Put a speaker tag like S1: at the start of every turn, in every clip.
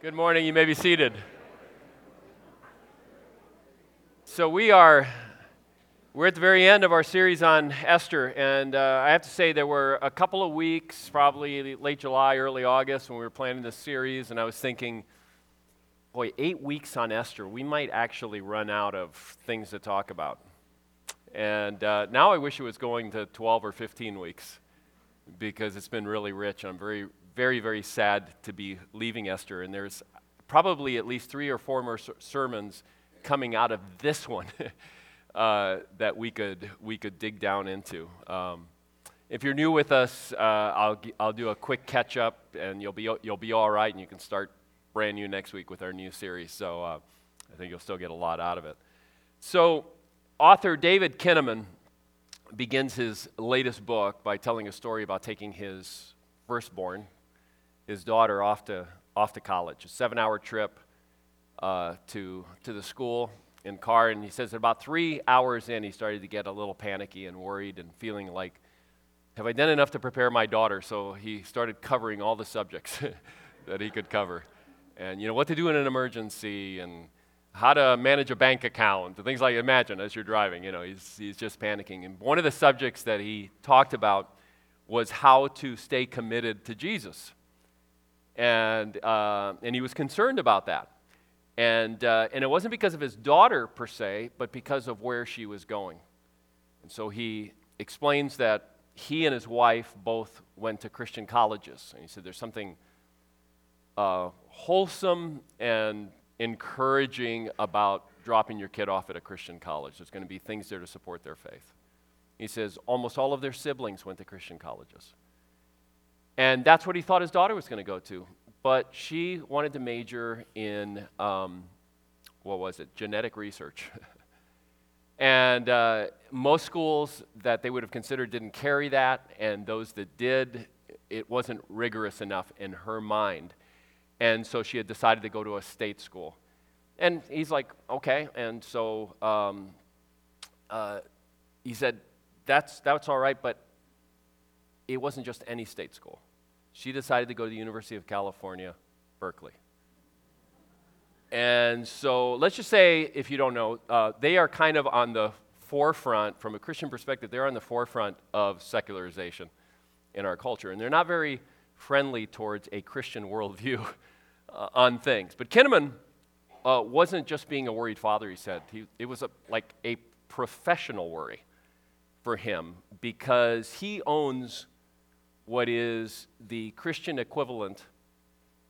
S1: Good morning. You may be seated. So we are we're at the very end of our series on Esther, and uh, I have to say there were a couple of weeks, probably late July, early August, when we were planning this series, and I was thinking, boy, eight weeks on Esther, we might actually run out of things to talk about. And uh, now I wish it was going to 12 or 15 weeks because it's been really rich. I'm very, very, very sad to be leaving Esther. And there's probably at least three or four more sermons coming out of this one uh, that we could, we could dig down into. Um, if you're new with us, uh, I'll, I'll do a quick catch up and you'll be, you'll be all right and you can start brand new next week with our new series. So uh, I think you'll still get a lot out of it. So, author David Kinnaman begins his latest book by telling a story about taking his firstborn, his daughter, off to, off to college, a seven hour trip uh, to, to the school in car. And he says about three hours in, he started to get a little panicky and worried and feeling like, have I done enough to prepare my daughter? So he started covering all the subjects that he could cover. And, you know, what to do in an emergency and how to manage a bank account, and things like imagine as you're driving, you know, he's, he's just panicking. And one of the subjects that he talked about was how to stay committed to Jesus. And, uh, and he was concerned about that. And, uh, and it wasn't because of his daughter per se, but because of where she was going. And so he explains that he and his wife both went to Christian colleges. And he said there's something uh, wholesome and encouraging about dropping your kid off at a Christian college. There's going to be things there to support their faith. He says almost all of their siblings went to Christian colleges. And that's what he thought his daughter was going to go to. But she wanted to major in, um, what was it, genetic research. and uh, most schools that they would have considered didn't carry that, and those that did, it wasn't rigorous enough in her mind. And so she had decided to go to a state school. And he's like, okay. And so um, uh, he said, that's, that's all right, but it wasn't just any state school. She decided to go to the University of California, Berkeley. And so let's just say, if you don't know, uh, they are kind of on the forefront, from a Christian perspective, they're on the forefront of secularization in our culture. And they're not very friendly towards a Christian worldview uh, on things. But Kinnaman uh, wasn't just being a worried father, he said. He, it was a, like a professional worry for him because he owns what is the Christian equivalent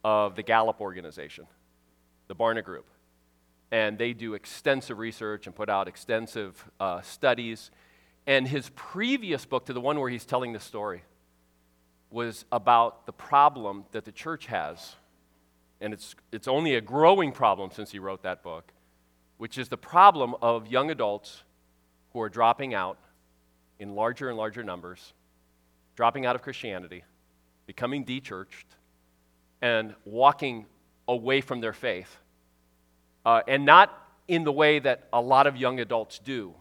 S1: of the Gallup organization, the Barna Group. And they do extensive research and put out extensive uh, studies. And his previous book to the one where he's telling the story was about the problem that the church has and it's, it's only a growing problem since he wrote that book, which is the problem of young adults who are dropping out in larger and larger numbers, dropping out of Christianity, becoming dechurched, and walking away from their faith. Uh, and not in the way that a lot of young adults do,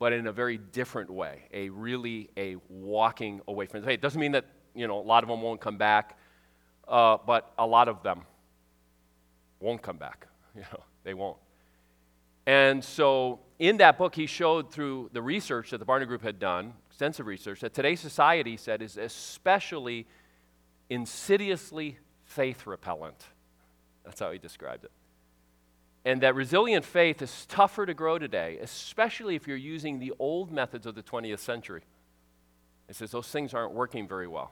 S1: but in a very different way, a really a walking away from the faith. It doesn't mean that you know a lot of them won't come back uh, but a lot of them won't come back. You know, they won't. And so, in that book, he showed through the research that the Barna Group had done, extensive research, that today's society, said, is especially insidiously faith repellent. That's how he described it. And that resilient faith is tougher to grow today, especially if you're using the old methods of the 20th century. He says those things aren't working very well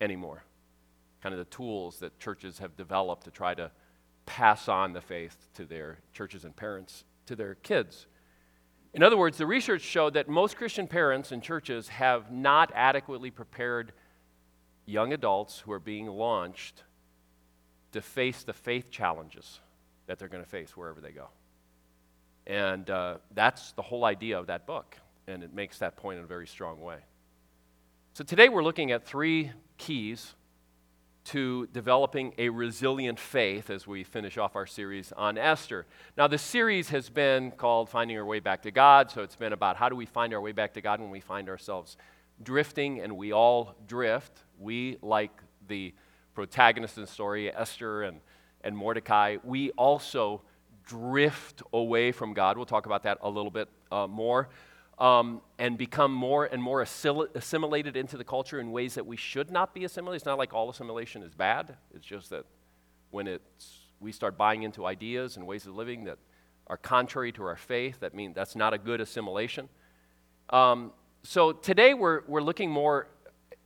S1: anymore kind of the tools that churches have developed to try to pass on the faith to their churches and parents, to their kids. In other words, the research showed that most Christian parents and churches have not adequately prepared young adults who are being launched to face the faith challenges that they're going to face wherever they go. And uh, that's the whole idea of that book, and it makes that point in a very strong way. So today we're looking at three keys to developing a resilient faith as we finish off our series on Esther. Now, the series has been called Finding Our Way Back to God, so it's been about how do we find our way back to God when we find ourselves drifting, and we all drift. We, like the protagonists in the story, Esther and, and Mordecai, we also drift away from God. We'll talk about that a little bit uh, more. Um, and become more and more assimilated into the culture in ways that we should not be assimilated. It's not like all assimilation is bad. It's just that when it's, we start buying into ideas and ways of living that are contrary to our faith, that means that's not a good assimilation. Um, so today we're, we're looking more,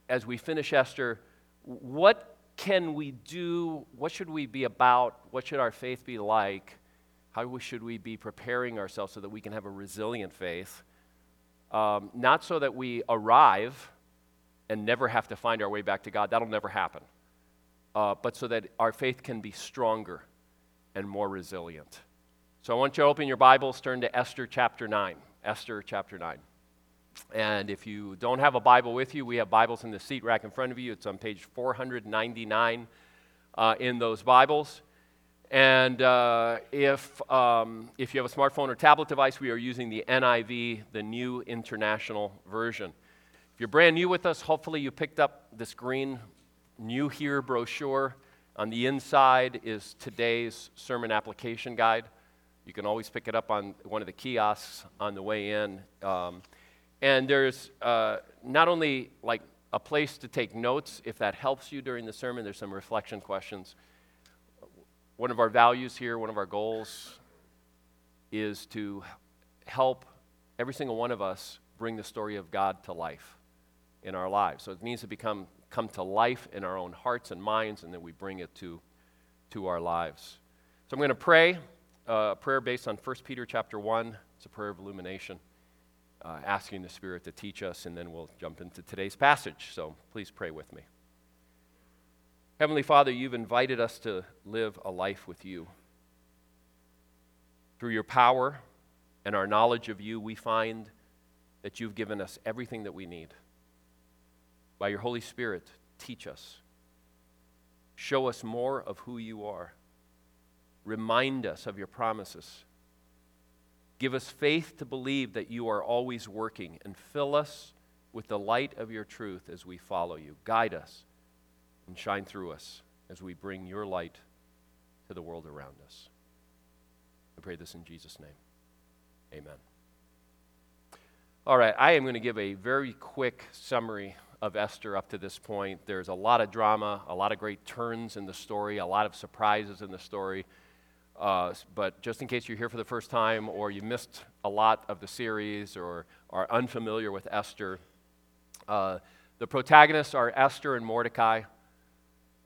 S1: as we finish Esther, what can we do? What should we be about? What should our faith be like? How should we be preparing ourselves so that we can have a resilient faith? Um, not so that we arrive and never have to find our way back to God. That'll never happen. Uh, but so that our faith can be stronger and more resilient. So I want you to open your Bibles, turn to Esther chapter 9. Esther chapter 9. And if you don't have a Bible with you, we have Bibles in the seat rack in front of you. It's on page 499 uh, in those Bibles. And uh, if, um, if you have a smartphone or tablet device, we are using the NIV, the New International Version. If you're brand new with us, hopefully you picked up this green New Here brochure. On the inside is today's sermon application guide. You can always pick it up on one of the kiosks on the way in. Um, and there's uh, not only like a place to take notes if that helps you during the sermon, there's some reflection questions. One of our values here, one of our goals is to help every single one of us bring the story of God to life in our lives. So it needs to become come to life in our own hearts and minds, and then we bring it to, to our lives. So I'm going to pray uh, a prayer based on 1 Peter chapter 1. It's a prayer of illumination, uh, asking the Spirit to teach us, and then we'll jump into today's passage. So please pray with me. Heavenly Father, you've invited us to live a life with you. Through your power and our knowledge of you, we find that you've given us everything that we need. By your Holy Spirit, teach us. Show us more of who you are. Remind us of your promises. Give us faith to believe that you are always working and fill us with the light of your truth as we follow you. Guide us and shine through us as we bring your light to the world around us. I pray this in Jesus' name. Amen. All right, I am going to give a very quick summary of Esther up to this point. There's a lot of drama, a lot of great turns in the story, a lot of surprises in the story. Uh, but just in case you're here for the first time or you missed a lot of the series or are unfamiliar with Esther, uh, the protagonists are Esther and Mordecai.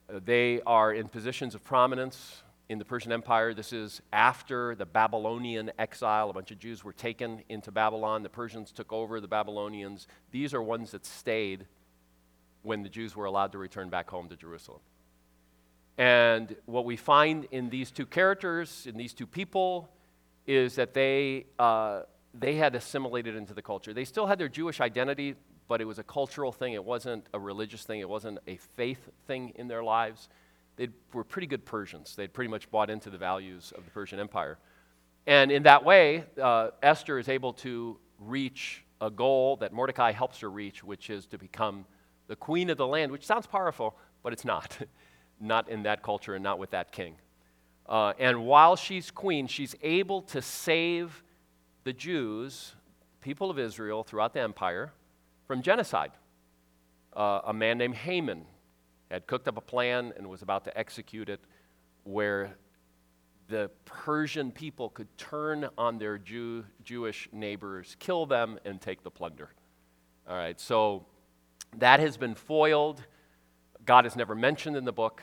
S1: Uh, they are in positions of prominence in the Persian Empire. This is after the Babylonian exile. A bunch of Jews were taken into Babylon. The Persians took over the Babylonians. These are ones that stayed when the Jews were allowed to return back home to Jerusalem. And what we find in these two characters, in these two people, is that they, uh, they had assimilated into the culture. They still had their Jewish identity, but it was a cultural thing. It wasn't a religious thing. It wasn't a faith thing in their lives. They were pretty good Persians. They'd pretty much bought into the values of the Persian Empire. And in that way, uh, Esther is able to reach a goal that Mordecai helps her reach, which is to become the queen of the land, which sounds powerful, but it's not. not in that culture and not with that king. Uh, and while she's queen, she's able to save the Jews, people of Israel throughout the empire, from genocide. Uh, a man named Haman had cooked up a plan and was about to execute it where the Persian people could turn on their Jew, Jewish neighbors, kill them, and take the plunder. All right, so that has been foiled. God is never mentioned in the book,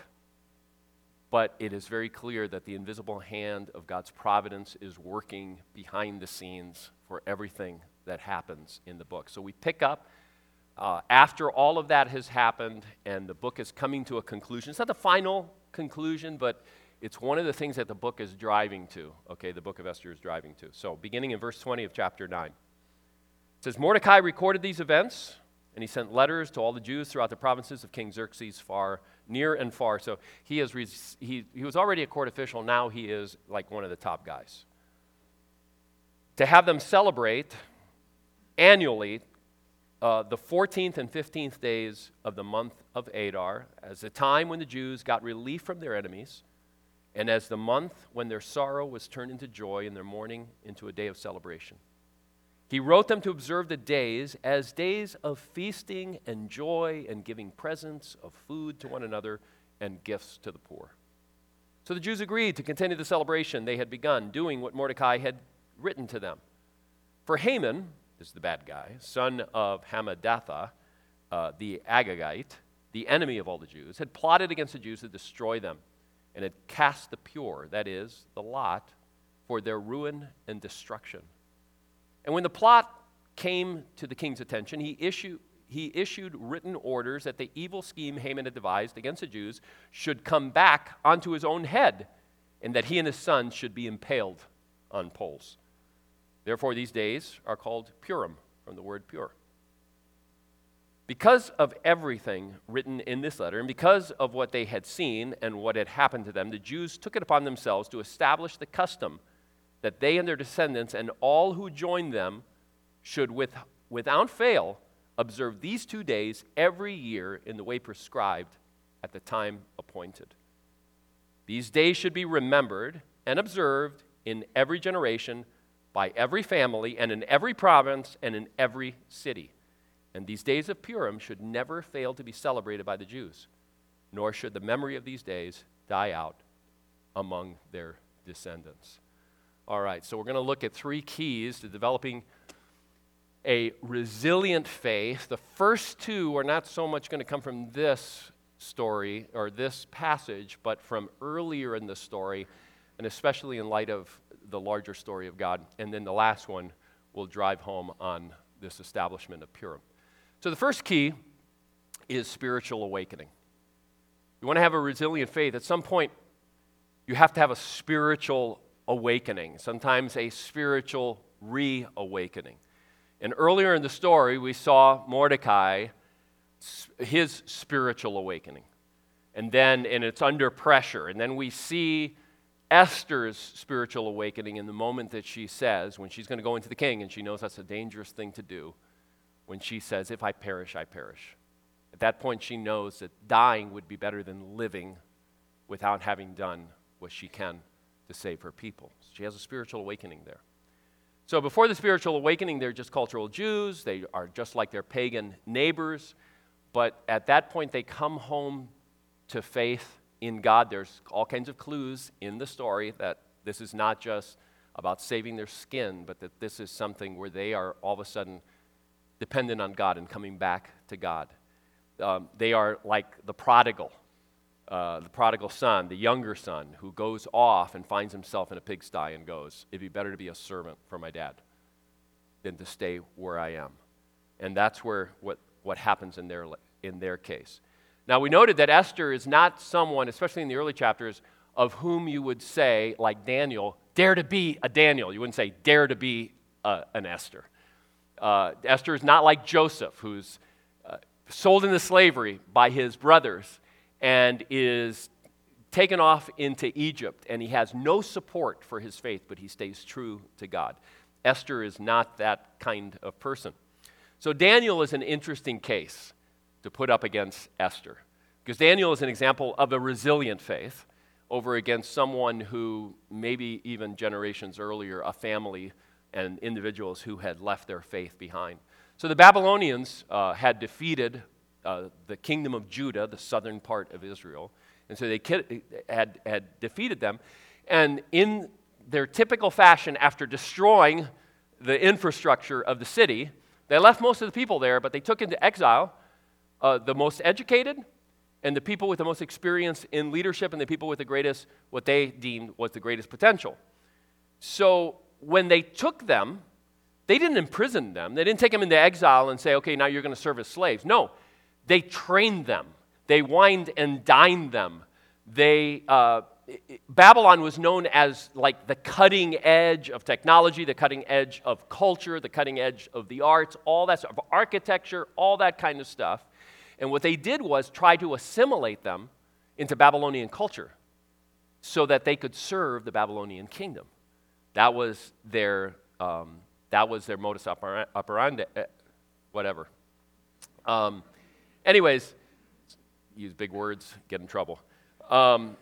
S1: but it is very clear that the invisible hand of God's providence is working behind the scenes for everything that happens in the book. So we pick up uh, after all of that has happened and the book is coming to a conclusion. It's not the final conclusion, but it's one of the things that the book is driving to. Okay, the book of Esther is driving to. So, beginning in verse 20 of chapter 9, it says Mordecai recorded these events, and he sent letters to all the Jews throughout the provinces of King Xerxes, far, near, and far. So, he, re- he, he was already a court official, now he is like one of the top guys. To have them celebrate annually uh, the 14th and 15th days of the month of Adar as a time when the Jews got relief from their enemies, and as the month when their sorrow was turned into joy and their mourning into a day of celebration. He wrote them to observe the days as days of feasting and joy and giving presents of food to one another and gifts to the poor. So the Jews agreed to continue the celebration they had begun, doing what Mordecai had written to them. For Haman, is the bad guy, son of Hammedatha, uh, the Agagite, the enemy of all the Jews, had plotted against the Jews to destroy them and had cast the pur, that is, the lot, for their ruin and destruction. And when the plot came to the king's attention, he issued, he issued written orders that the evil scheme Haman had devised against the Jews should come back onto his own head, and that he and his sons should be impaled on poles. Therefore, these days are called Purim, from the word pur. Because of everything written in this letter, and because of what they had seen and what had happened to them, the Jews took it upon themselves to establish the custom that they and their descendants and all who joined them should, with, without fail, observe these two days every year in the way prescribed at the time appointed. These days should be remembered and observed in every generation by every family and in every province and in every city. And these days of Purim should never fail to be celebrated by the Jews, nor should the memory of these days die out among their descendants. All right, so we're going to look at three keys to developing a resilient faith. The first two are not so much going to come from this story or this passage, but from earlier in the story, and especially in light of the larger story of God. And then the last one will drive home on this establishment of Purim. So the first key is spiritual awakening. You want to have a resilient faith, at some point, you have to have a spiritual awakening, sometimes a spiritual reawakening. And earlier in the story, we saw Mordecai, his spiritual awakening. And then, and it's under pressure. And then we see Esther's spiritual awakening in the moment that she says, when she's going to go into the king, and she knows that's a dangerous thing to do, when she says, If I perish, I perish. At that point, she knows that dying would be better than living without having done what she can to save her people. She has a spiritual awakening there. So before the spiritual awakening, they're just cultural Jews. They are just like their pagan neighbors. But at that point, they come home to faith in God. There's all kinds of clues in the story that this is not just about saving their skin, but that this is something where they are all of a sudden dependent on God and coming back to God. Um, they are like the prodigal uh, the prodigal son, the younger son, who goes off and finds himself in a pigsty and goes, It'd be better to be a servant for my dad than to stay where I am. And that's where what, what happens in their, in their case. Now, we noted that Esther is not someone, especially in the early chapters, of whom you would say, like Daniel, dare to be a Daniel. You wouldn't say, dare to be an Esther. Uh, Esther is not like Joseph, who's uh, sold into slavery by his brothers and is taken off into Egypt, and he has no support for his faith, but he stays true to God. Esther is not that kind of person. So Daniel is an interesting case to put up against Esther, because Daniel is an example of a resilient faith over against someone who, maybe even generations earlier, a family and individuals who had left their faith behind. So the Babylonians uh, had defeated uh, the kingdom of Judah, the southern part of Israel. And so they had, had defeated them. And in their typical fashion, after destroying the infrastructure of the city, they left most of the people there, but they took into exile uh, the most educated and the people with the most experience in leadership and the people with the greatest, what they deemed was the greatest potential. So when they took them, they didn't imprison them. They didn't take them into exile and say, okay, now you're going to serve as slaves. No, they trained them, they wined and dined them. They, uh, Babylon was known as like the cutting edge of technology, the cutting edge of culture, the cutting edge of the arts, all that sort of architecture, all that kind of stuff. And what they did was try to assimilate them into Babylonian culture so that they could serve the Babylonian kingdom. That was their, um, that was their modus operandi, uh, whatever. Um, anyways, use big words, get in trouble. Um,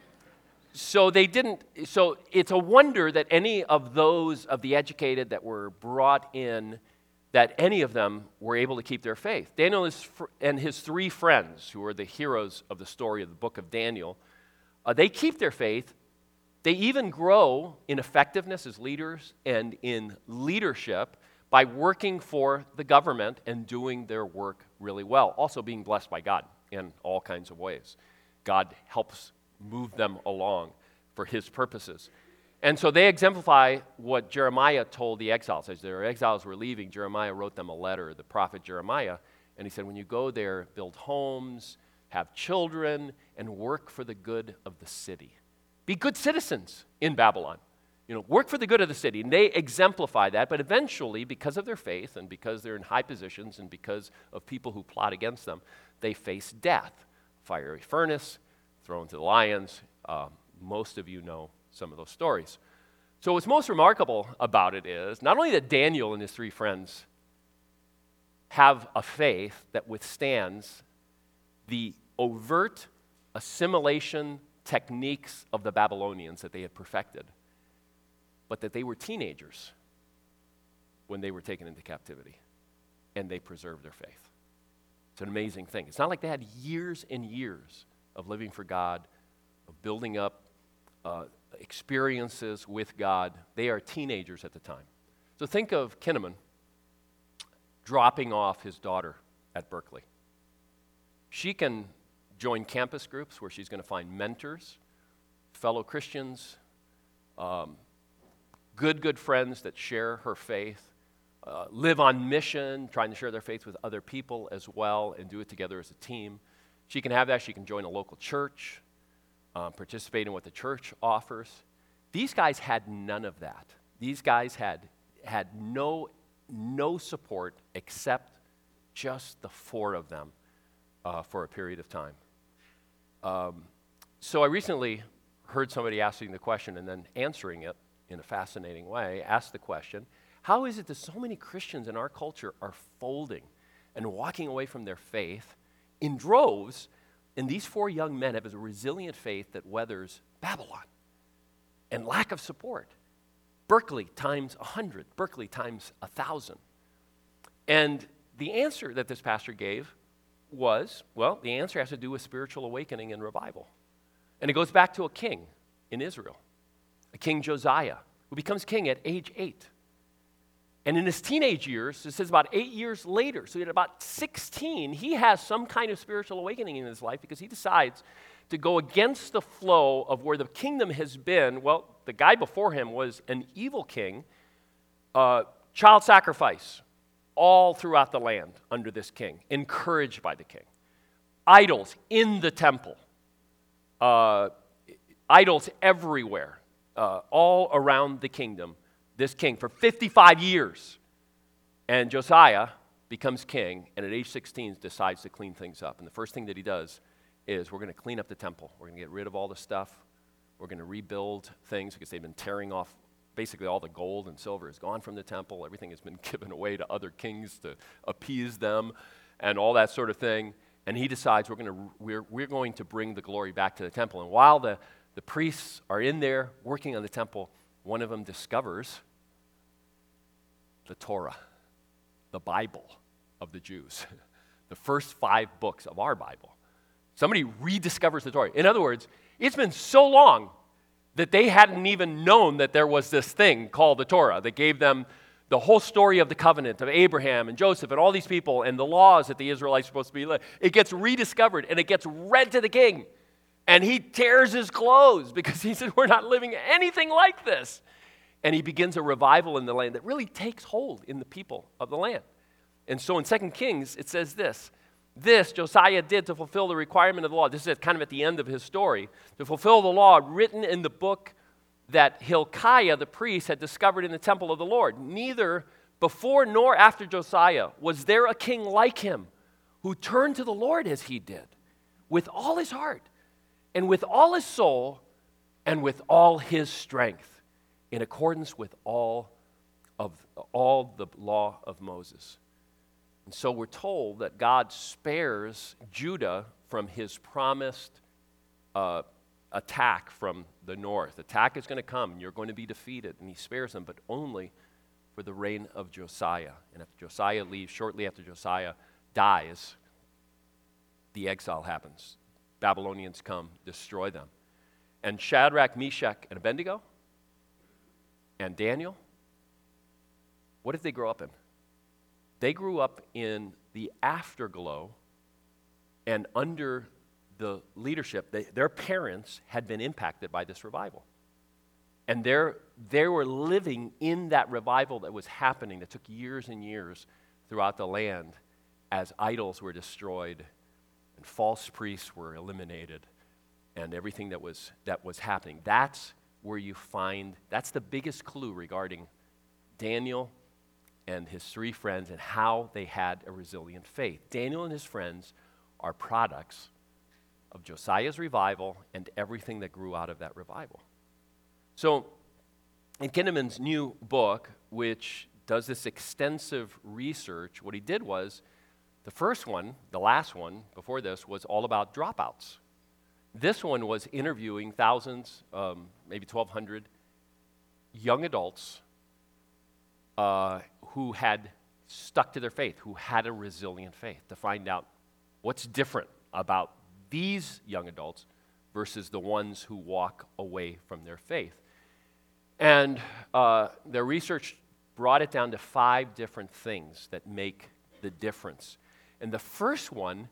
S1: so they didn't, so it's a wonder that any of those of the educated that were brought in, that any of them were able to keep their faith. Daniel and his three friends, who are the heroes of the story of the book of Daniel, uh, they keep their faith. They even grow in effectiveness as leaders and in leadership by working for the government and doing their work really well, also being blessed by God in all kinds of ways. God helps move them along for his purposes. And so they exemplify what Jeremiah told the exiles. As their exiles were leaving, Jeremiah wrote them a letter, the prophet Jeremiah, and he said, When you go there, build homes, have children, and work for the good of the city. Be good citizens in Babylon. You know, work for the good of the city. And they exemplify that, but eventually, because of their faith and because they're in high positions and because of people who plot against them, they face death. Fiery furnace, thrown to the lions. Um, most of you know some of those stories. So, what's most remarkable about it is not only that Daniel and his three friends have a faith that withstands the overt assimilation techniques of the Babylonians that they had perfected, but that they were teenagers when they were taken into captivity and they preserved their faith. It's an amazing thing. It's not like they had years and years of living for God, of building up uh, experiences with God. They are teenagers at the time. So think of Kinnaman dropping off his daughter at Berkeley. She can join campus groups where she's going to find mentors, fellow Christians, um, good, good friends that share her faith, uh, live on mission, trying to share their faith with other people as well, and do it together as a team. She can have that. She can join a local church, um, participate in what the church offers. These guys had none of that. These guys had, had no, no support except just the four of them uh, for a period of time. Um, so I recently heard somebody asking the question and then answering it in a fascinating way. Asked the question How is it that so many Christians in our culture are folding and walking away from their faith in droves? And these four young men have a resilient faith that weathers Babylon and lack of support. Berkeley times 100, Berkeley times 1,000. And the answer that this pastor gave was well, the answer has to do with spiritual awakening and revival. And it goes back to a king in Israel, a king Josiah, who becomes king at age eight. And in his teenage years, it says about eight years later, so at about 16, he has some kind of spiritual awakening in his life because he decides to go against the flow of where the kingdom has been. Well, the guy before him was an evil king, uh, child sacrifice, all throughout the land under this king, encouraged by the king. Idols in the temple, uh, idols everywhere, uh, all around the kingdom. This king for 55 years. And Josiah becomes king, and at age 16 decides to clean things up. And the first thing that he does is we're going to clean up the temple. We're going to get rid of all the stuff. We're going to rebuild things because they've been tearing off basically all the gold and silver is gone from the temple. Everything has been given away to other kings to appease them and all that sort of thing. And he decides we're going to, we're, we're going to bring the glory back to the temple. And while the, the priests are in there working on the temple, one of them discovers the Torah, the Bible of the Jews, the first five books of our Bible. Somebody rediscovers the Torah. In other words, it's been so long that they hadn't even known that there was this thing called the Torah that gave them the whole story of the covenant of Abraham and Joseph and all these people and the laws that the Israelites are supposed to be. It gets rediscovered and it gets read to the king. And he tears his clothes because he said, We're not living anything like this. And he begins a revival in the land that really takes hold in the people of the land. And so in 2 Kings, it says this this Josiah did to fulfill the requirement of the law. This is kind of at the end of his story. To fulfill the law written in the book that Hilkiah the priest had discovered in the temple of the Lord. Neither before nor after Josiah was there a king like him who turned to the Lord as he did, with all his heart and with all his soul and with all his strength, in accordance with all of all the law of Moses And so we're told that God spares Judah from his promised uh, attack from the north. Attack is going to come, and you're going to be defeated. And he spares them, but only for the reign of Josiah. And if Josiah leaves, shortly after Josiah dies, the exile happens. Babylonians come, destroy them. And Shadrach, Meshach, and Abednego, and Daniel, what did they grow up in? They grew up in the afterglow and under the leadership, they, their parents had been impacted by this revival. And they were living in that revival that was happening, that took years and years throughout the land as idols were destroyed and false priests were eliminated and everything that was, that was happening. That's where you find, that's the biggest clue regarding Daniel and his three friends and how they had a resilient faith. Daniel and his friends are products of Josiah's revival and everything that grew out of that revival. So, in Kinnaman's new book, which does this extensive research, what he did was the first one, the last one before this, was all about dropouts. This one was interviewing thousands, um, maybe 1,200 young adults uh, who had stuck to their faith, who had a resilient faith, to find out what's different about these young adults versus the ones who walk away from their faith. And uh, their research brought it down to five different things that make the difference. And the first one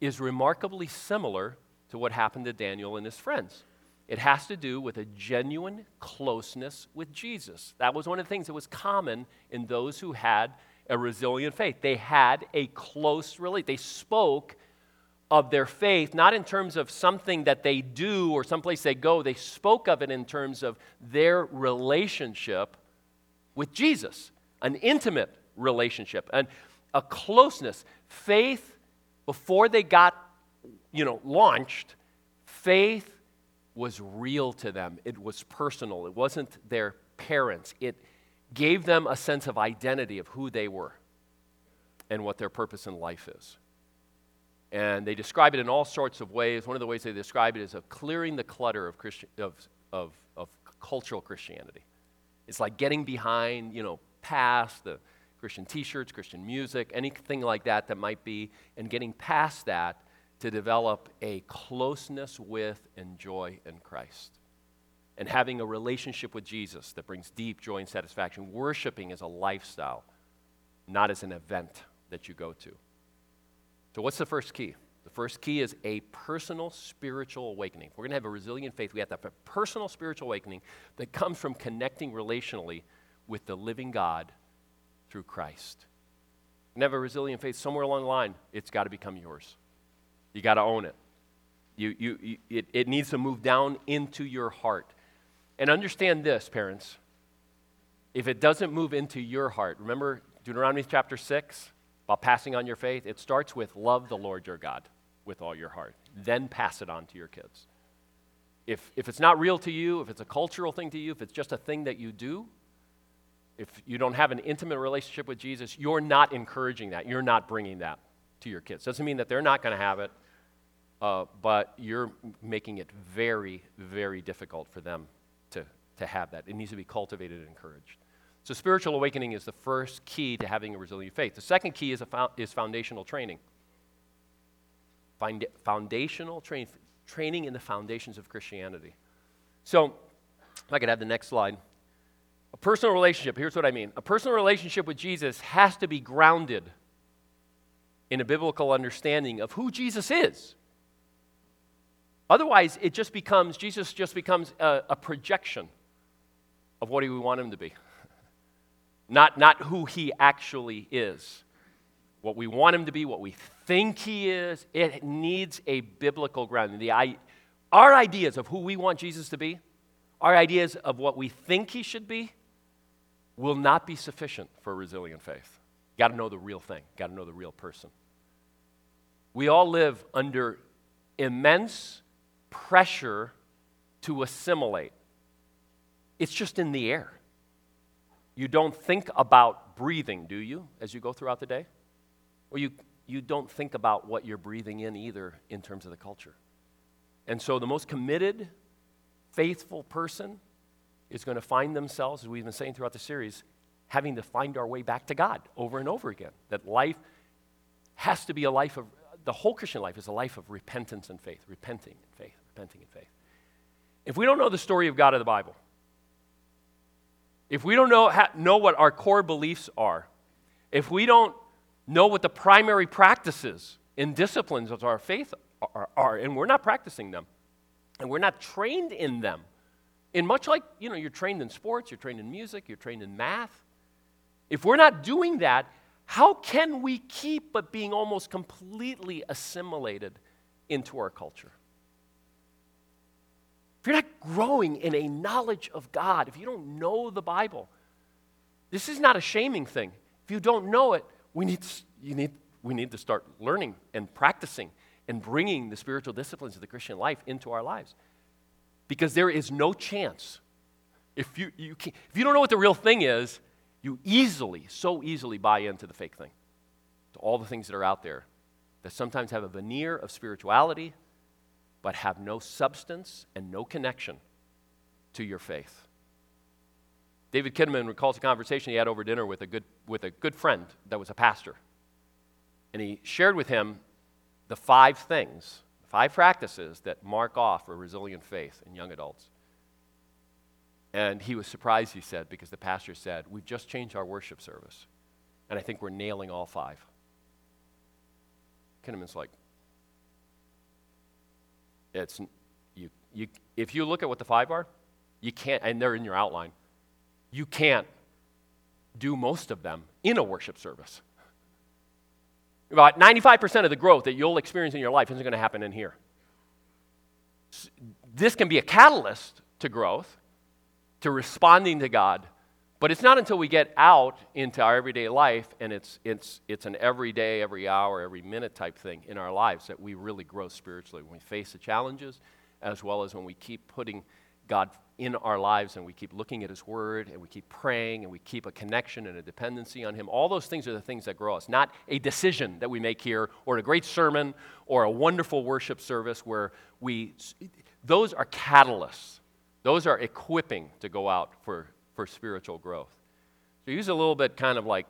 S1: is remarkably similar to what happened to Daniel and his friends. It has to do with a genuine closeness with Jesus. That was one of the things that was common in those who had a resilient faith. They had a close relationship. They spoke of their faith, not in terms of something that they do or someplace they go. They spoke of it in terms of their relationship with Jesus, an intimate relationship, and a closeness. Faith, before they got, you know, launched, faith was real to them. It was personal. It wasn't their parents. It gave them a sense of identity of who they were and what their purpose in life is. And they describe it in all sorts of ways. One of the ways they describe it is of clearing the clutter of, Christian, of, of, of cultural Christianity. It's like getting behind, you know, past the Christian t shirts, Christian music, anything like that that might be, and getting past that to develop a closeness with and joy in Christ. And having a relationship with Jesus that brings deep joy and satisfaction. Worshiping is a lifestyle, not as an event that you go to. So, what's the first key? The first key is a personal spiritual awakening. If we're going to have a resilient faith, we have to have a personal spiritual awakening that comes from connecting relationally with the living God through Christ. And have a resilient faith somewhere along the line, it's got to become yours. You got to own it. You, you, you, it. It needs to move down into your heart. And understand this, parents. If it doesn't move into your heart, remember Deuteronomy chapter 6? about passing on your faith, it starts with love the Lord your God with all your heart. Then pass it on to your kids. If, if it's not real to you, if it's a cultural thing to you, if it's just a thing that you do, if you don't have an intimate relationship with Jesus, you're not encouraging that. You're not bringing that to your kids. Doesn't mean that they're not going to have it, uh, but you're making it very, very difficult for them to, to have that. It needs to be cultivated and encouraged. So, spiritual awakening is the first key to having a resilient faith. The second key is, fo- is foundational training. Find, foundational training, training in the foundations of Christianity. So, if I could have the next slide. A personal relationship, here's what I mean. A personal relationship with Jesus has to be grounded in a biblical understanding of who Jesus is. Otherwise, it just becomes, Jesus just becomes a, a projection of what we want him to be not, not who he actually is. What we want him to be, what we think he is, it needs a biblical grounding. The, our ideas of who we want Jesus to be, our ideas of what we think he should be, will not be sufficient for resilient faith. Got to know the real thing, got to know the real person. We all live under immense pressure to assimilate, it's just in the air. You don't think about breathing, do you, as you go throughout the day? Well, you, you don't think about what you're breathing in either in terms of the culture. And so the most committed, faithful person is going to find themselves, as we've been saying throughout the series, having to find our way back to God over and over again. That life has to be a life of, the whole Christian life is a life of repentance and faith, repenting and faith, repenting and faith. If we don't know the story of God of the Bible, if we don't know, know what our core beliefs are, if we don't know what the primary practices and disciplines of our faith are, are, and we're not practicing them, and we're not trained in them, in much like you know you're trained in sports, you're trained in music, you're trained in math. If we're not doing that, how can we keep but being almost completely assimilated into our culture? If you're not growing in a knowledge of God, if you don't know the Bible, this is not a shaming thing. If you don't know it, we need, you need, we need to start learning and practicing and bringing the spiritual disciplines of the Christian life into our lives. Because there is no chance. If you, you, if you don't know what the real thing is, you easily, so easily buy into the fake thing, to all the things that are out there that sometimes have a veneer of spirituality but have no substance and no connection to your faith. David Kinnaman recalls a conversation he had over dinner with a good, with a good friend that was a pastor. And he shared with him the five things, five practices that mark off a resilient faith in young adults. And he was surprised, he said, because the pastor said, We've just changed our worship service. And I think we're nailing all five. Kinnaman's like, it's, you, you, if you look at what the five are, you can't, and they're in your outline, you can't do most of them in a worship service. About 95% of the growth that you'll experience in your life isn't going to happen in here. This can be a catalyst to growth, to responding to God, but it's not until we get out into our everyday life and it's, it's, it's an everyday, every hour, every minute type thing in our lives that we really grow spiritually. When we face the challenges, as well as when we keep putting God in our lives and we keep looking at His Word and we keep praying and we keep a connection and a dependency on Him. All those things are the things that grow us, not a decision that we make here or a great sermon or a wonderful worship service where we, those are catalysts. Those are equipping to go out for, for spiritual growth. So he's a little bit kind of like,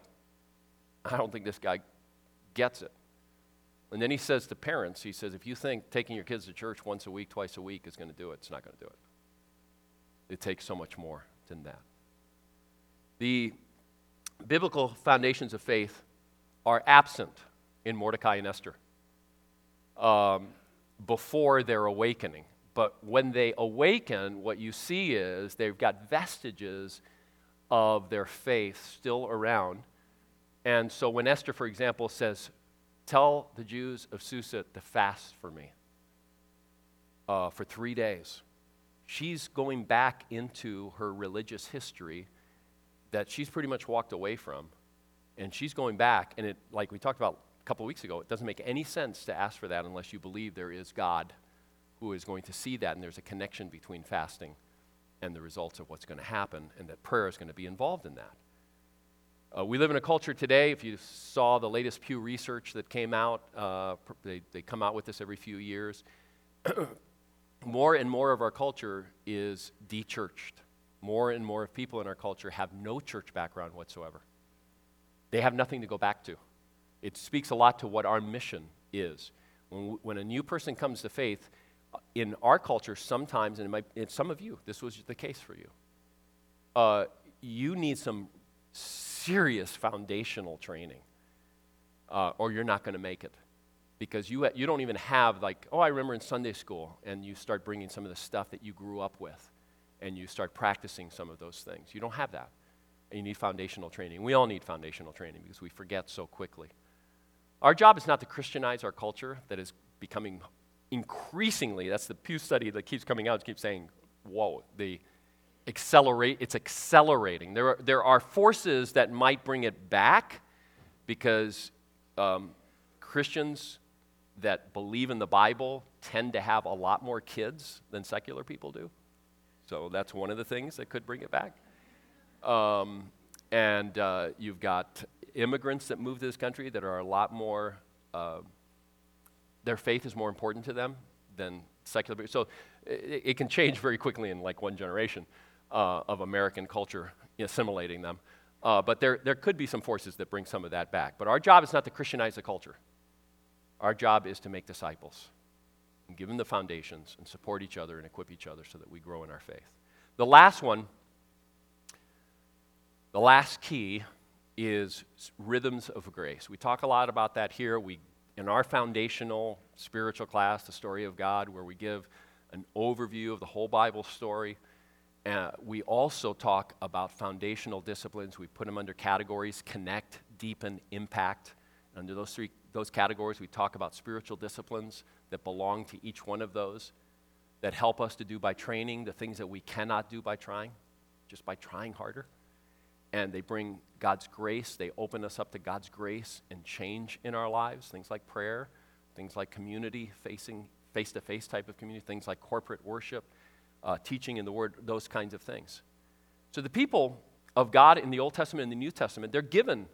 S1: I don't think this guy gets it. And then he says to parents, he says, if you think taking your kids to church once a week, twice a week is going to do it, it's not going to do it. It takes so much more than that. The biblical foundations of faith are absent in Mordecai and Esther um, before their awakening. But when they awaken, what you see is they've got vestiges of their faith still around. And so when Esther, for example, says, Tell the Jews of Susa to fast for me uh, for three days she's going back into her religious history that she's pretty much walked away from. And she's going back, and it, like we talked about a couple weeks ago, it doesn't make any sense to ask for that unless you believe there is God who is going to see that, and there's a connection between fasting and the results of what's going to happen, and that prayer is going to be involved in that. Uh, we live in a culture today, if you saw the latest Pew research that came out, uh, they, they come out with this every few years. more and more of our culture is de-churched. More and more of people in our culture have no church background whatsoever. They have nothing to go back to. It speaks a lot to what our mission is. When, when a new person comes to faith, in our culture, sometimes, and might, some of you, this was the case for you, uh, you need some serious foundational training, uh, or you're not going to make it because you, you don't even have, like, oh, I remember in Sunday school, and you start bringing some of the stuff that you grew up with, and you start practicing some of those things. You don't have that. And you need foundational training. We all need foundational training because we forget so quickly. Our job is not to Christianize our culture that is becoming increasingly, that's the Pew study that keeps coming out, keeps saying, whoa, the accelerate, it's accelerating. There are, there are forces that might bring it back because um, Christians that believe in the Bible tend to have a lot more kids than secular people do. So that's one of the things that could bring it back. Um, and uh, you've got immigrants that move to this country that are a lot more, uh, their faith is more important to them than secular. So it, it can change very quickly in like one generation uh, of American culture assimilating them. Uh, but there, there could be some forces that bring some of that back. But our job is not to Christianize the culture. Our job is to make disciples and give them the foundations and support each other and equip each other so that we grow in our faith. The last one, the last key is rhythms of grace. We talk a lot about that here. We, in our foundational spiritual class, the story of God, where we give an overview of the whole Bible story. Uh, we also talk about foundational disciplines. We put them under categories connect, deepen, impact. Under those three those categories, we talk about spiritual disciplines that belong to each one of those that help us to do by training the things that we cannot do by trying, just by trying harder. And they bring God's grace, they open us up to God's grace and change in our lives, things like prayer, things like community facing face to face type of community, things like corporate worship, uh, teaching in the Word, those kinds of things. So the people of God in the Old Testament and the New Testament, they're given,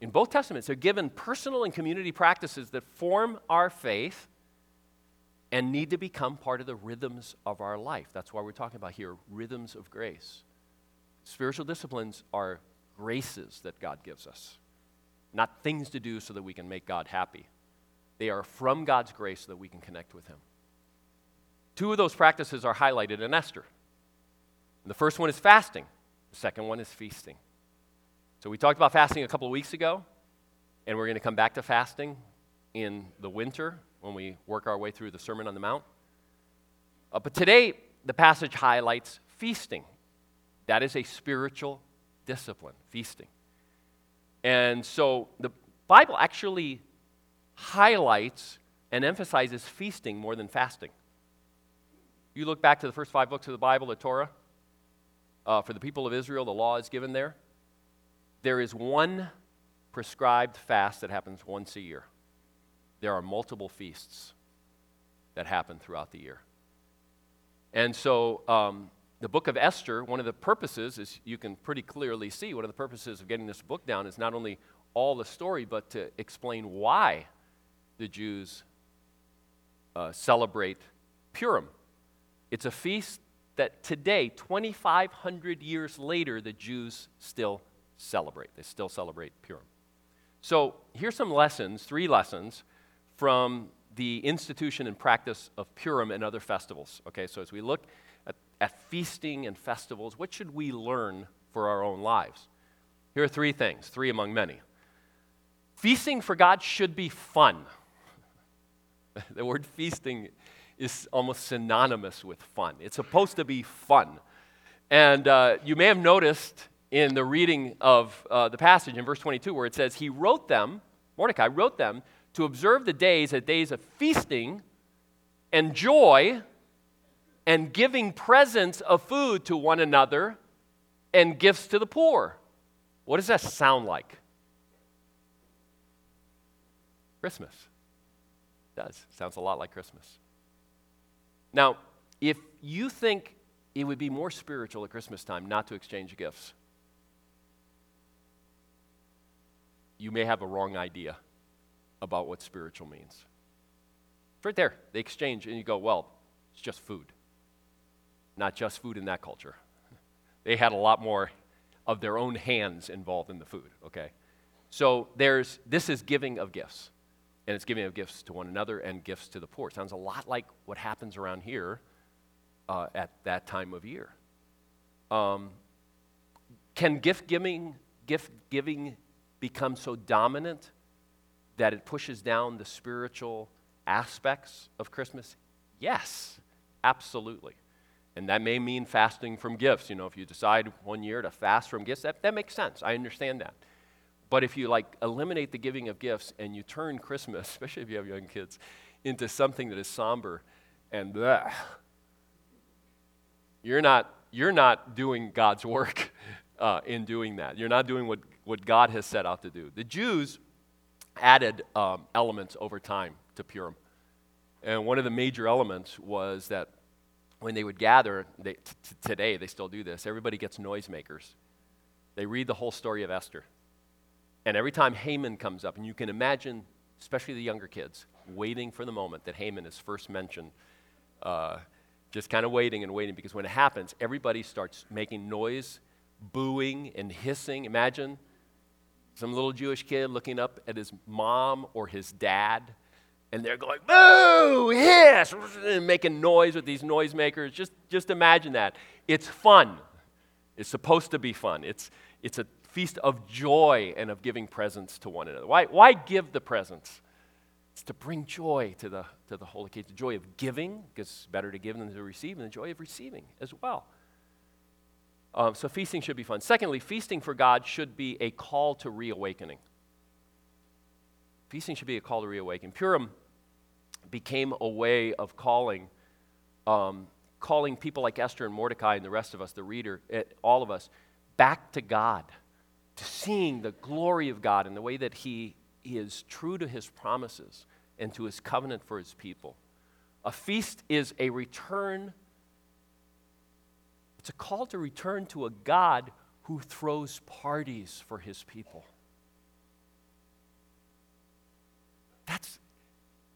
S1: in both Testaments, they're given personal and community practices that form our faith and need to become part of the rhythms of our life. That's why we're talking about here rhythms of grace. Spiritual disciplines are graces that God gives us, not things to do so that we can make God happy. They are from God's grace so that we can connect with Him. Two of those practices are highlighted in Esther. The first one is fasting, the second one is feasting. So we talked about fasting a couple of weeks ago, and we're going to come back to fasting in the winter when we work our way through the Sermon on the Mount. Uh, but today, the passage highlights feasting. That is a spiritual discipline, feasting. And so the Bible actually highlights and emphasizes feasting more than fasting. You look back to the first five books of the Bible, the Torah, uh, for the people of Israel, the law is given there. There is one prescribed fast that happens once a year. There are multiple feasts that happen throughout the year. And so, um, the book of Esther, one of the purposes, as you can pretty clearly see, one of the purposes of getting this book down is not only all the story, but to explain why the Jews uh, celebrate Purim. It's a feast that today, 2,500 years later, the Jews still celebrate. They still celebrate Purim. So here's some lessons, three lessons, from the institution and practice of Purim and other festivals. Okay, so as we look at, feasting and festivals, what should we learn for our own lives? Here are three things, three among many. Feasting for God should be fun. the word feasting is almost synonymous with fun. It's supposed to be fun. And uh, you may have noticed in the reading of uh, the passage in verse 22 where it says, He wrote them, Mordecai wrote them, to observe the days as days of feasting and joy and giving presents of food to one another and gifts to the poor. What does that sound like? Christmas does. Sounds a lot like Christmas. Now, if you think it would be more spiritual at Christmas time not to exchange gifts, you may have a wrong idea about what spiritual means. It's right there. They exchange, and you go, well, it's just food. Not just food in that culture. They had a lot more of their own hands involved in the food, okay? So there's, this is giving of gifts and it's giving of gifts to one another and gifts to the poor. Sounds a lot like what happens around here uh, at that time of year. Um, can gift giving, gift giving become so dominant that it pushes down the spiritual aspects of Christmas? Yes, absolutely. And that may mean fasting from gifts. You know, if you decide one year to fast from gifts, that, that makes sense. I understand that. But if you like eliminate the giving of gifts and you turn Christmas, especially if you have young kids, into something that is somber and bleh, you're not, you're not doing God's work uh, in doing that. You're not doing what, what God has set out to do. The Jews added um, elements over time to Purim. And one of the major elements was that when they would gather, they, t- today they still do this, everybody gets noisemakers they read the whole story of Esther. And every time Haman comes up, and you can imagine, especially the younger kids, waiting for the moment that Haman is first mentioned, uh, just kind of waiting and waiting, because when it happens, everybody starts making noise, booing, and hissing. Imagine some little Jewish kid looking up at his mom or his dad, and they're going, boo, hiss, and making noise with these noisemakers. Just, just imagine that. It's fun. It's supposed to be fun. It's, it's a feast of joy and of giving presents to one another. Why, why give the presents? It's to bring joy to the, to the whole occasion. The joy of giving, because it's better to give than to receive, and the joy of receiving as well. Um, so feasting should be fun. Secondly, feasting for God should be a call to reawakening. Feasting should be a call to reawaken. Purim became a way of calling, um, calling people like Esther and Mordecai and the rest of us, the reader, it, eh, all of us, back to God, to seeing the glory of God and the way that He is true to His promises and to His covenant for His people. A feast is a return it's a call to return to a God who throws parties for his people. That's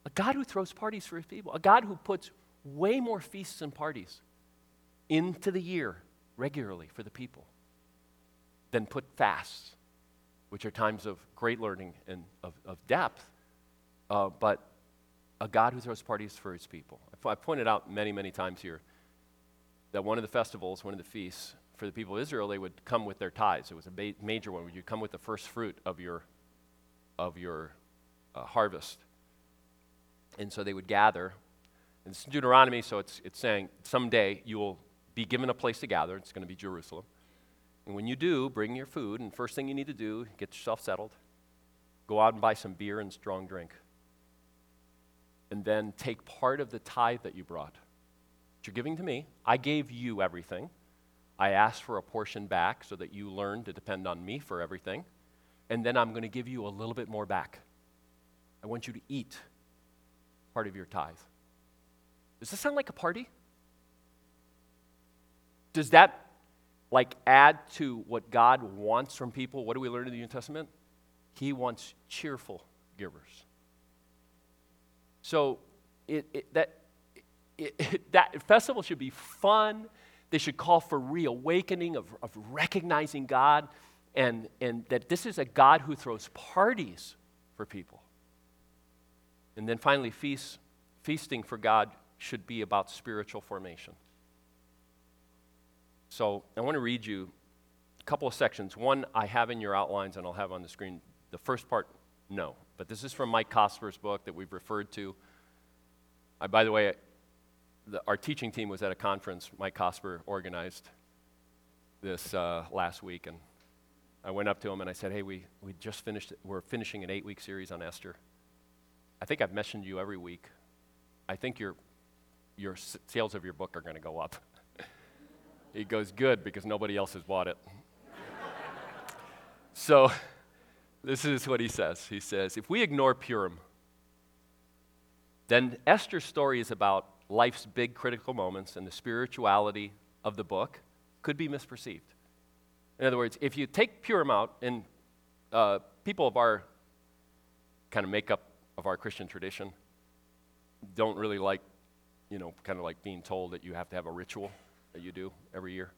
S1: a God who throws parties for his people, a God who puts way more feasts and parties into the year regularly for the people than put fasts, which are times of great learning and of, of depth, uh, but a God who throws parties for his people. I've pointed out many, many times here that one of the festivals, one of the feasts for the people of Israel, they would come with their tithes. It was a major one. You'd you come with the first fruit of your of your uh, harvest? And so they would gather. And it's Deuteronomy, so it's, it's saying someday you will be given a place to gather. It's going to be Jerusalem. And when you do, bring your food. And first thing you need to do, get yourself settled. Go out and buy some beer and strong drink. And then take part of the tithe that you brought That you're giving to me. I gave you everything. I asked for a portion back so that you learn to depend on me for everything. And then I'm going to give you a little bit more back. I want you to eat part of your tithe. Does this sound like a party? Does that like add to what God wants from people? What do we learn in the New Testament? He wants cheerful givers. So it, it, that it, it, that festival should be fun. They should call for reawakening of, of recognizing God and, and that this is a God who throws parties for people. And then finally, feast, feasting for God should be about spiritual formation. So I want to read you a couple of sections. One I have in your outlines and I'll have on the screen. The first part, no. But this is from Mike Cosper's book that we've referred to. I, by the way, the, our teaching team was at a conference Mike Cosper organized this uh, last week, and I went up to him and I said, "Hey, we, we just finished. We're finishing an eight-week series on Esther. I think I've mentioned you every week. I think your your sales of your book are going to go up." he goes, "Good, because nobody else has bought it." so, this is what he says. He says, "If we ignore Purim." Then Esther's story is about life's big critical moments and the spirituality of the book could be misperceived. In other words, if you take Purim out, and uh, people of our kind of makeup of our Christian tradition don't really like, you know, kind of like being told that you have to have a ritual that you do every year.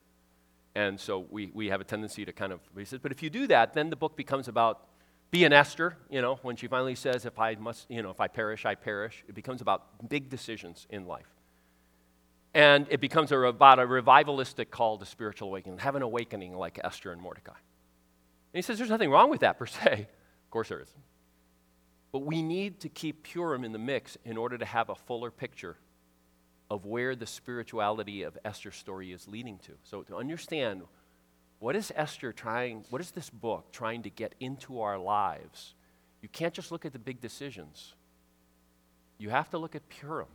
S1: And so we, we have a tendency to kind of, he says, but if you do that, then the book becomes about be an Esther, you know, when she finally says, if I must, you know, if I perish, I perish. It becomes about big decisions in life. And it becomes a, about a revivalistic call to spiritual awakening, have an awakening like Esther and Mordecai. And he says there's nothing wrong with that per se. Of course there is. But we need to keep Purim in the mix in order to have a fuller picture of where the spirituality of Esther's story is leading to. So to understand what is Esther trying, what is this book trying to get into our lives? You can't just look at the big decisions. You have to look at Purim.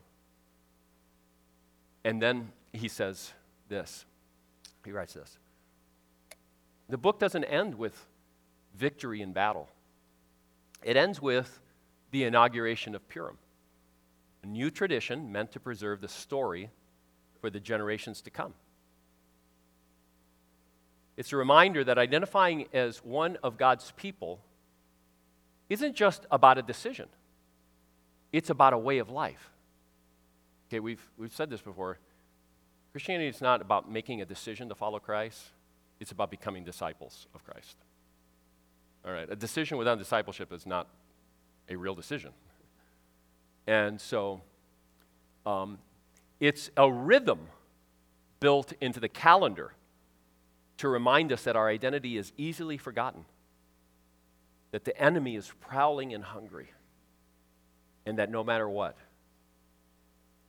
S1: And then he says this. He writes this. The book doesn't end with victory in battle. It ends with the inauguration of Purim, a new tradition meant to preserve the story for the generations to come. It's a reminder that identifying as one of God's people isn't just about a decision, it's about a way of life. Okay, we've, we've said this before. Christianity is not about making a decision to follow Christ, it's about becoming disciples of Christ. All right, a decision without discipleship is not a real decision. And so um, it's a rhythm built into the calendar to remind us that our identity is easily forgotten, that the enemy is prowling and hungry, and that no matter what,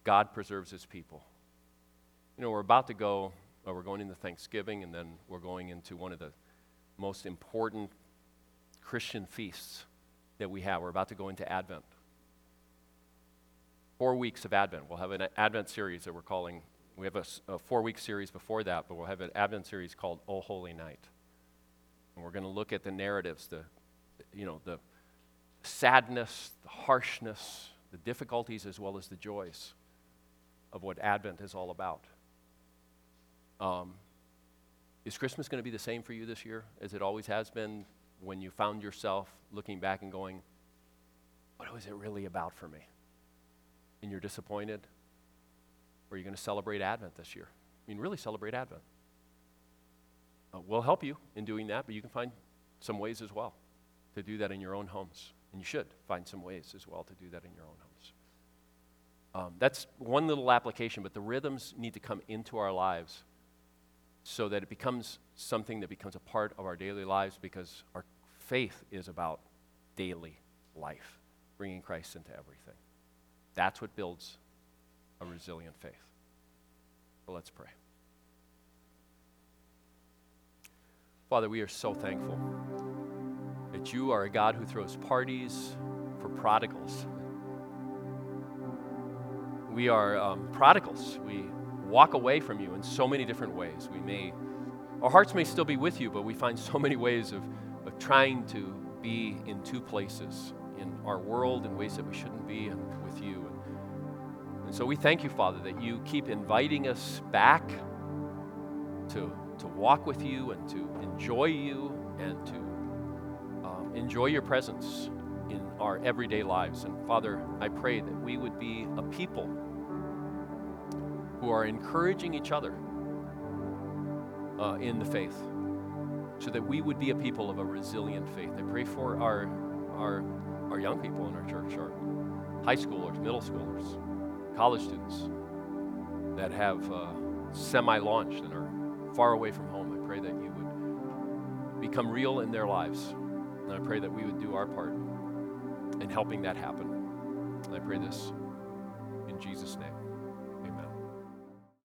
S1: God preserves his people. You know, we're about to go, well, we're going into Thanksgiving, and then we're going into one of the most important Christian feasts that we have. We're about to go into Advent. Four weeks of Advent. We'll have an Advent series that we're calling, we have a, a four week series before that, but we'll have an Advent series called O Holy Night. And we're going to look at the narratives, the, you know, the sadness, the harshness, the difficulties, as well as the joys of what Advent is all about. Um, is Christmas going to be the same for you this year as it always has been when you found yourself looking back and going, what was it really about for me? And you're disappointed? Or are you going to celebrate Advent this year? I mean, really celebrate Advent. Uh, we'll help you in doing that, but you can find some ways as well to do that in your own homes. And you should find some ways as well to do that in your own homes. Um, that's one little application, but the rhythms need to come into our lives so that it becomes something that becomes a part of our daily lives because our faith is about daily life, bringing Christ into everything. That's what builds a resilient faith. Well, let's pray. Father, we are so thankful that you are a God who throws parties for prodigals. We are um, prodigals. We walk away from you in so many different ways. We may, our hearts may still be with you, but we find so many ways of, of trying to be in two places in our world in ways that we shouldn't be and with you. And, and so we thank you, Father, that you keep inviting us back to, to walk with you and to enjoy you and to um, enjoy your presence in our everyday lives. And Father, I pray that we would be a people who are encouraging each other uh, in the faith so that we would be a people of a resilient faith. I pray for our, our, our young people in our church, our high schoolers, middle schoolers, college students that have uh, semi launched and are far away from home. I pray that you would become real in their lives. And I pray that we would do our part in helping that happen. And I pray this in Jesus' name.